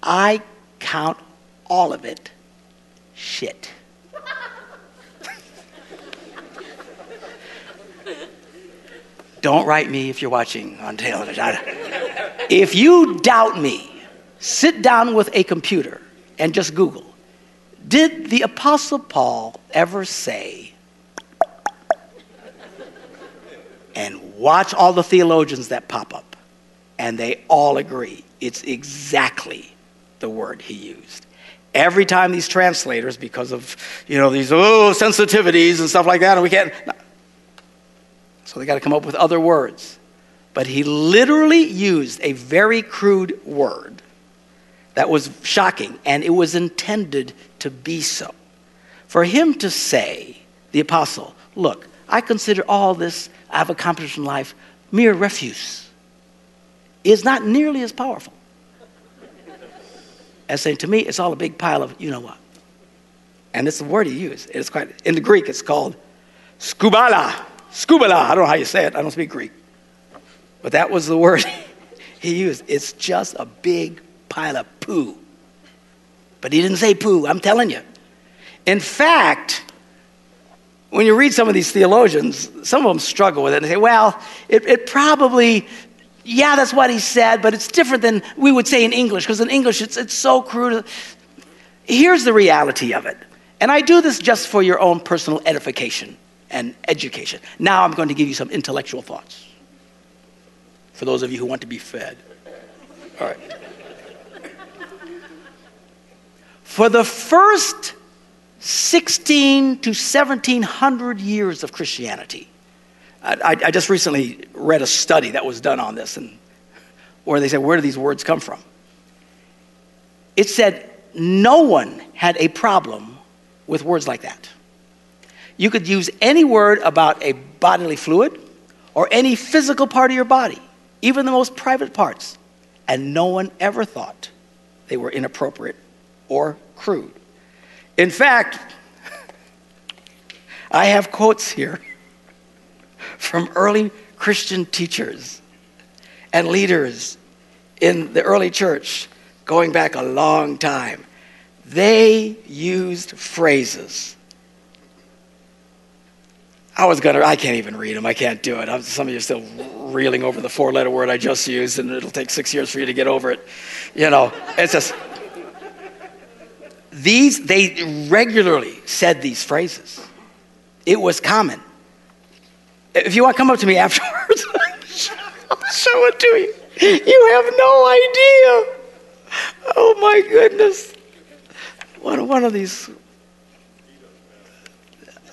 I count all of it shit. Don't write me if you're watching on television. If you doubt me, sit down with a computer and just Google. Did the Apostle Paul ever say, and watch all the theologians that pop up? and they all agree it's exactly the word he used. Every time these translators, because of you know these oh sensitivities and stuff like that, and we can't, so they got to come up with other words. But he literally used a very crude word that was shocking, and it was intended to be so. For him to say, the apostle, look, I consider all this I've accomplished in life mere refuse is not nearly as powerful as saying, to me, it's all a big pile of you know what. And it's the word he used. It's quite, in the Greek, it's called skubala. Skubala. I don't know how you say it. I don't speak Greek. But that was the word he used. It's just a big pile of poo. But he didn't say poo, I'm telling you. In fact, when you read some of these theologians, some of them struggle with it and say, well, it, it probably yeah, that's what he said, but it's different than we would say in English, because in English it's, it's so crude. Here's the reality of it. And I do this just for your own personal edification and education. Now I'm going to give you some intellectual thoughts for those of you who want to be fed. All right. For the first 16 to 1700 years of Christianity, I, I just recently read a study that was done on this, and where they said, Where do these words come from? It said no one had a problem with words like that. You could use any word about a bodily fluid or any physical part of your body, even the most private parts, and no one ever thought they were inappropriate or crude. In fact, I have quotes here from early Christian teachers and leaders in the early church going back a long time. They used phrases. I was gonna, I can't even read them. I can't do it. I'm, some of you are still reeling over the four letter word I just used, and it'll take six years for you to get over it. You know, it's just. These, they regularly said these phrases. It was common. If you want to come up to me afterwards, I'll show it to you. You have no idea. Oh my goodness. One, one of these.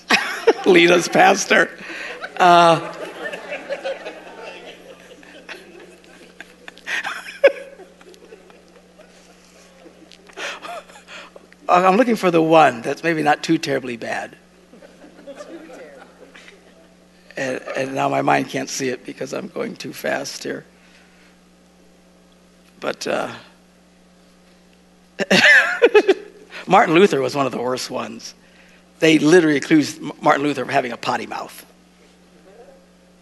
Lita's pastor. Uh, I'm looking for the one that's maybe not too terribly bad. And, and, now my mind can't see it because I'm going too fast here. But uh, Martin Luther was one of the worst ones. They literally accused Martin Luther of having a potty mouth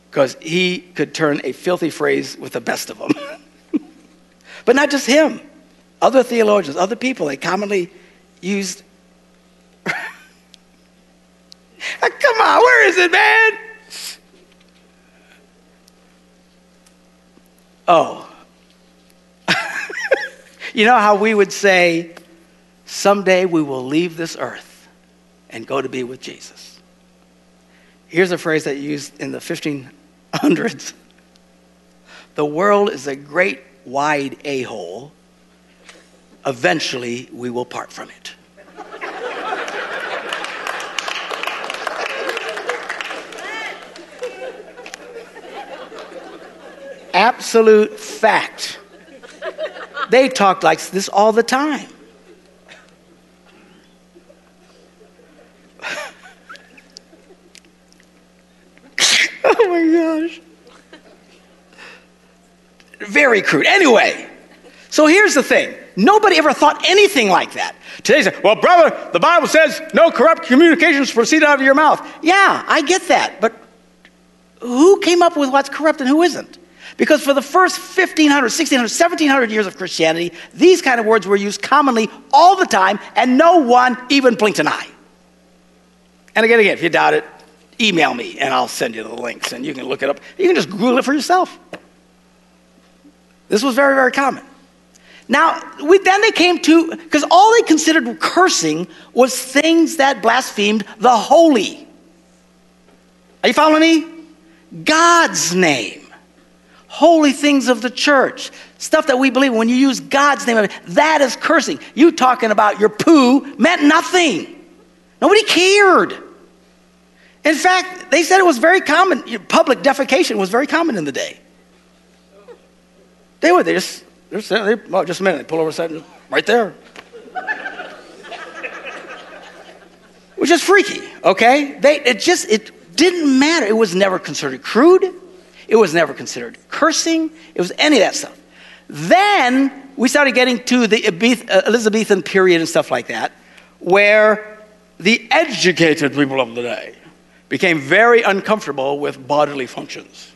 because he could turn a filthy phrase with the best of them. but not just him, other theologians, other people, they commonly used. Ah, come on, where is it, man? Oh. you know how we would say, someday we will leave this earth and go to be with Jesus. Here's a phrase that used in the 1500s The world is a great wide a hole eventually we will part from it. Absolute fact. They talk like this all the time. oh my gosh. Very crude. Anyway, so here's the thing Nobody ever thought anything like that. Today, say, well, brother, the Bible says no corrupt communications proceed out of your mouth. Yeah, I get that. But who came up with what's corrupt and who isn't? Because for the first 1500, 1600, 1700 years of Christianity, these kind of words were used commonly all the time, and no one even blinked an eye. And again, again, if you doubt it, email me and I'll send you the links and you can look it up. You can just Google it for yourself. This was very, very common. Now, we, then they came to, because all they considered cursing was things that blasphemed the holy. Are you following me? God's name. Holy things of the church. Stuff that we believe. When you use God's name, that is cursing. You talking about your poo meant nothing. Nobody cared. In fact, they said it was very common. Public defecation was very common in the day. They would, they just they're they, oh, just a minute. They pull over a side, right there. Which is freaky, okay? They, it just, it didn't matter. It was never considered crude. It was never considered cursing. It was any of that stuff. Then we started getting to the uh, Elizabethan period and stuff like that, where the educated people of the day became very uncomfortable with bodily functions.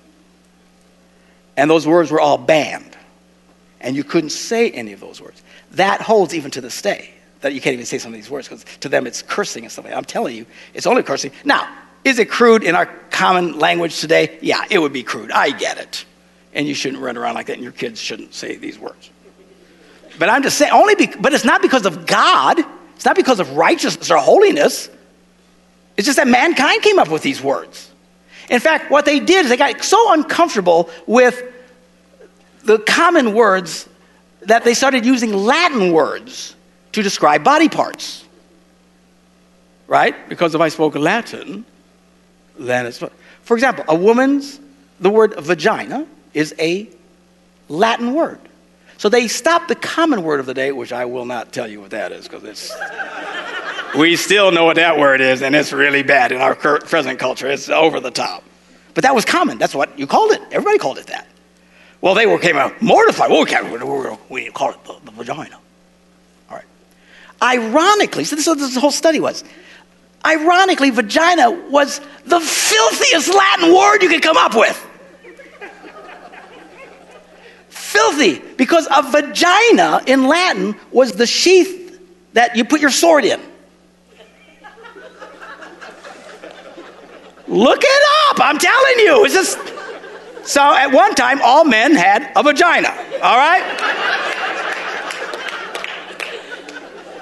And those words were all banned and you couldn't say any of those words. That holds even to this day, that you can't even say some of these words because to them it's cursing and stuff like. I'm telling you, it's only cursing. Now, is it crude in our common language today? Yeah, it would be crude. I get it. And you shouldn't run around like that, and your kids shouldn't say these words. But I'm just saying, only be, but it's not because of God. It's not because of righteousness or holiness. It's just that mankind came up with these words. In fact, what they did is they got so uncomfortable with the common words that they started using Latin words to describe body parts. Right? Because if I spoke Latin, then it's. For example, a woman's, the word vagina is a Latin word. So they stopped the common word of the day, which I will not tell you what that is because it's. we still know what that word is, and it's really bad in our present culture. It's over the top. But that was common. That's what you called it. Everybody called it that. Well, they were came out mortified. Well, we can't, we call it the, the, vagina. All right. Ironically, so this is what this whole study was. Ironically, vagina was the filthiest Latin word you could come up with. Filthy, because a vagina in Latin was the sheath that you put your sword in. Look it up, I'm telling you. It's just so at one time, all men had a vagina, all right?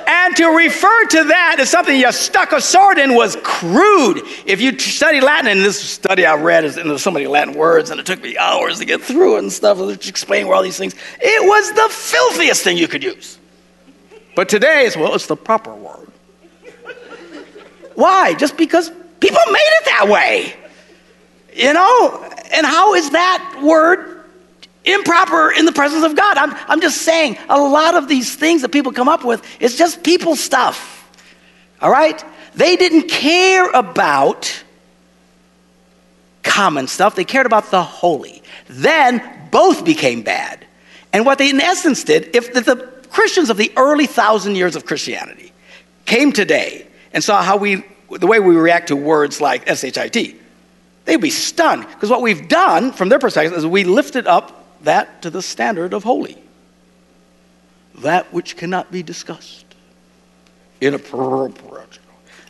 And to refer to that as something you stuck a sword in was crude. If you study Latin, and this study I read is, and there's so many Latin words, and it took me hours to get through it and stuff, to explain all these things. It was the filthiest thing you could use. But today is, well, it's the proper word. Why? Just because people made it that way. You know? And how is that word improper in the presence of God? I'm, I'm just saying, a lot of these things that people come up with is just people stuff. All right? They didn't care about common stuff, they cared about the holy. Then both became bad. And what they, in essence, did, if the, the Christians of the early thousand years of Christianity came today and saw how we, the way we react to words like SHIT, they'd be stunned. Because what we've done, from their perspective, is we lifted up that to the standard of holy. That which cannot be discussed. Inappropriate.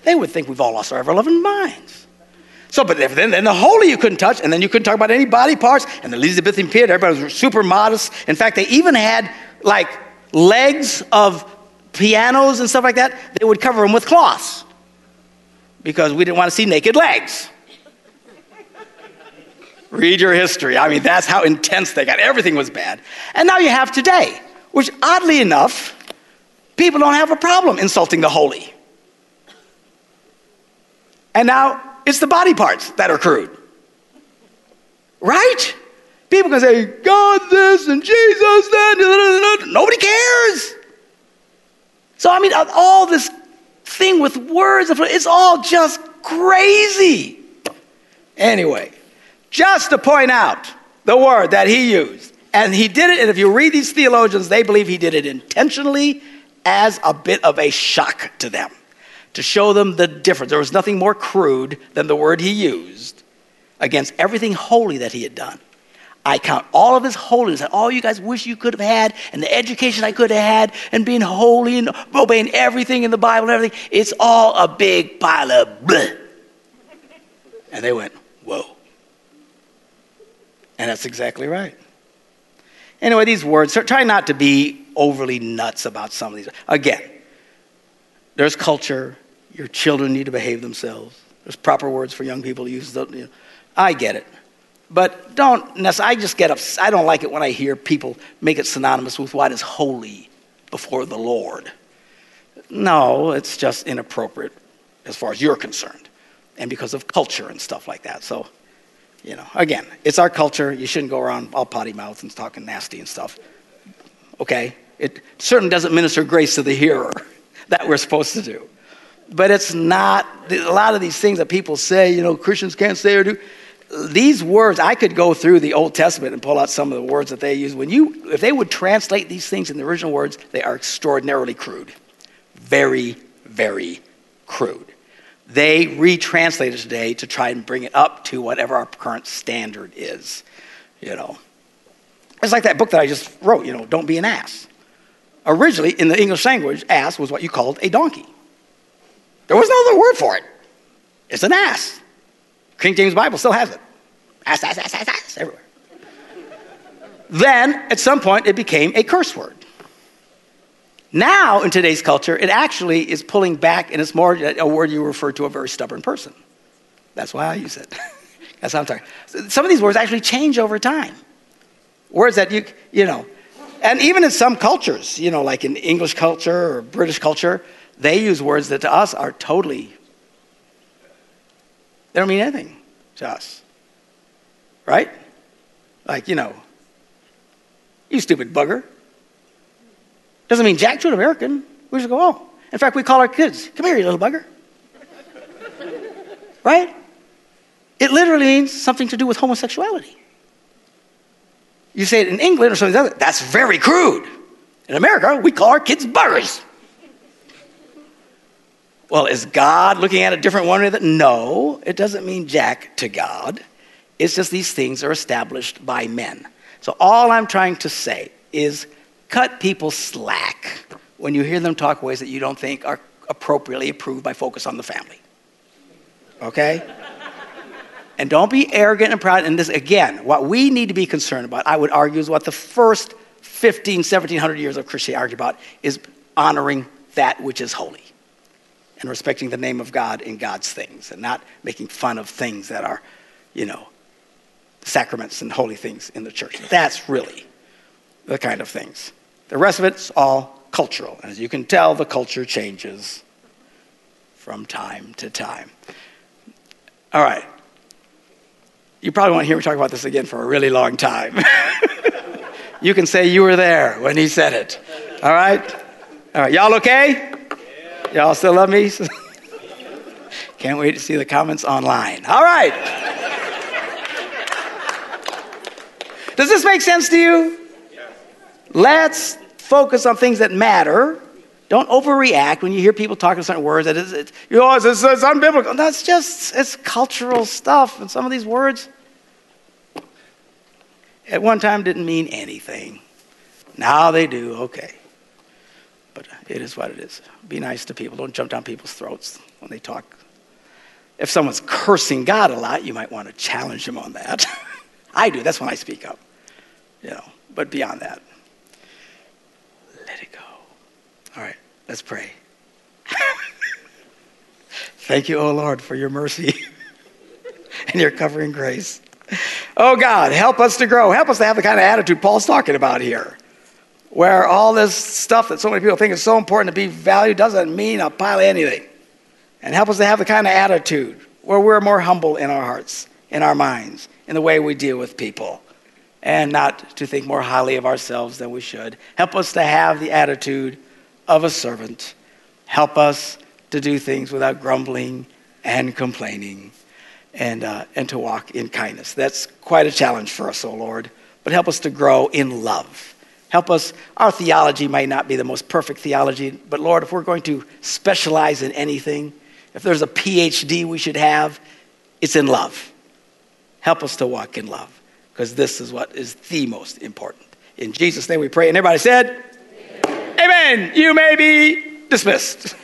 They would think we've all lost our ever loving minds. So, but then, then the holy you couldn't touch, and then you couldn't talk about any body parts. And the Elizabethan period, everybody was super modest. In fact, they even had like legs of pianos and stuff like that. They would cover them with cloths because we didn't want to see naked legs. Read your history. I mean, that's how intense they got. Everything was bad. And now you have today, which oddly enough, people don't have a problem insulting the holy. And now it's the body parts that are crude. Right? People can say, God this and Jesus that. Nobody cares. So, I mean, all this thing with words, it's all just crazy. Anyway, just to point out the word that he used. And he did it, and if you read these theologians, they believe he did it intentionally as a bit of a shock to them, to show them the difference. There was nothing more crude than the word he used against everything holy that he had done. I count all of his holiness and all you guys wish you could have had, and the education I could have had, and being holy and obeying everything in the Bible and everything. It's all a big pile of bleh. And they went. And that's exactly right. Anyway, these words, try not to be overly nuts about some of these. Again, there's culture. Your children need to behave themselves. There's proper words for young people to use. You know, I get it. But don't necessarily, I just get upset. I don't like it when I hear people make it synonymous with what is holy before the Lord. No, it's just inappropriate as far as you're concerned and because of culture and stuff like that. So you know, again, it's our culture. You shouldn't go around all potty mouth and talking nasty and stuff. Okay? It certainly doesn't minister grace to the hearer that we're supposed to do. But it's not, a lot of these things that people say, you know, Christians can't say or do. These words, I could go through the Old Testament and pull out some of the words that they use. When you, if they would translate these things in the original words, they are extraordinarily crude. Very, very crude they retranslate it today to try and bring it up to whatever our current standard is. You know, it's like that book that I just wrote. You know, don't be an ass. Originally, in the English language, ass was what you called a donkey. There was no other word for it. It's an ass. King James Bible still has it. Ass, ass, ass, ass, ass, everywhere. then, at some point, it became a curse word. Now, in today's culture, it actually is pulling back, and it's more a word you refer to a very stubborn person. That's why I use it. That's how I'm talking. Some of these words actually change over time. Words that you, you know, and even in some cultures, you know, like in English culture or British culture, they use words that to us are totally, they don't mean anything to us. Right? Like, you know, you stupid bugger. Doesn't mean jack to an American. We just go, oh. In fact, we call our kids, come here, you little bugger. right? It literally means something to do with homosexuality. You say it in England or something else, that's very crude. In America, we call our kids buggers. Well, is God looking at a different one? That no, it doesn't mean jack to God. It's just these things are established by men. So all I'm trying to say is cut people slack when you hear them talk ways that you don't think are appropriately approved by focus on the family. Okay? and don't be arrogant and proud. And this, again, what we need to be concerned about, I would argue, is what the first 15, 1700 years of Christianity argue about is honoring that which is holy and respecting the name of God in God's things and not making fun of things that are, you know, sacraments and holy things in the church. That's really the kind of things. The rest of it's all cultural. As you can tell, the culture changes from time to time. All right. You probably won't hear me talk about this again for a really long time. you can say you were there when he said it. All right? All right. Y'all okay? Y'all still love me? Can't wait to see the comments online. All right. Does this make sense to you? Let's focus on things that matter. Don't overreact when you hear people talking certain words. That is, it's, it's, it's, it's unbiblical. That's just it's cultural stuff, and some of these words at one time didn't mean anything. Now they do. Okay, but it is what it is. Be nice to people. Don't jump down people's throats when they talk. If someone's cursing God a lot, you might want to challenge them on that. I do. That's when I speak up. You know, but beyond that, let it go. All right, let's pray. Thank you, oh Lord, for your mercy and your covering grace. Oh God, help us to grow. Help us to have the kind of attitude Paul's talking about here, where all this stuff that so many people think is so important to be valued doesn't mean a pile of anything. And help us to have the kind of attitude where we're more humble in our hearts, in our minds, in the way we deal with people, and not to think more highly of ourselves than we should. Help us to have the attitude of a servant. Help us to do things without grumbling and complaining and, uh, and to walk in kindness. That's quite a challenge for us, O oh Lord. But help us to grow in love. Help us, our theology might not be the most perfect theology, but Lord, if we're going to specialize in anything, if there's a PhD we should have, it's in love. Help us to walk in love, because this is what is the most important. In Jesus' name we pray. And everybody said. Amen. You may be dismissed.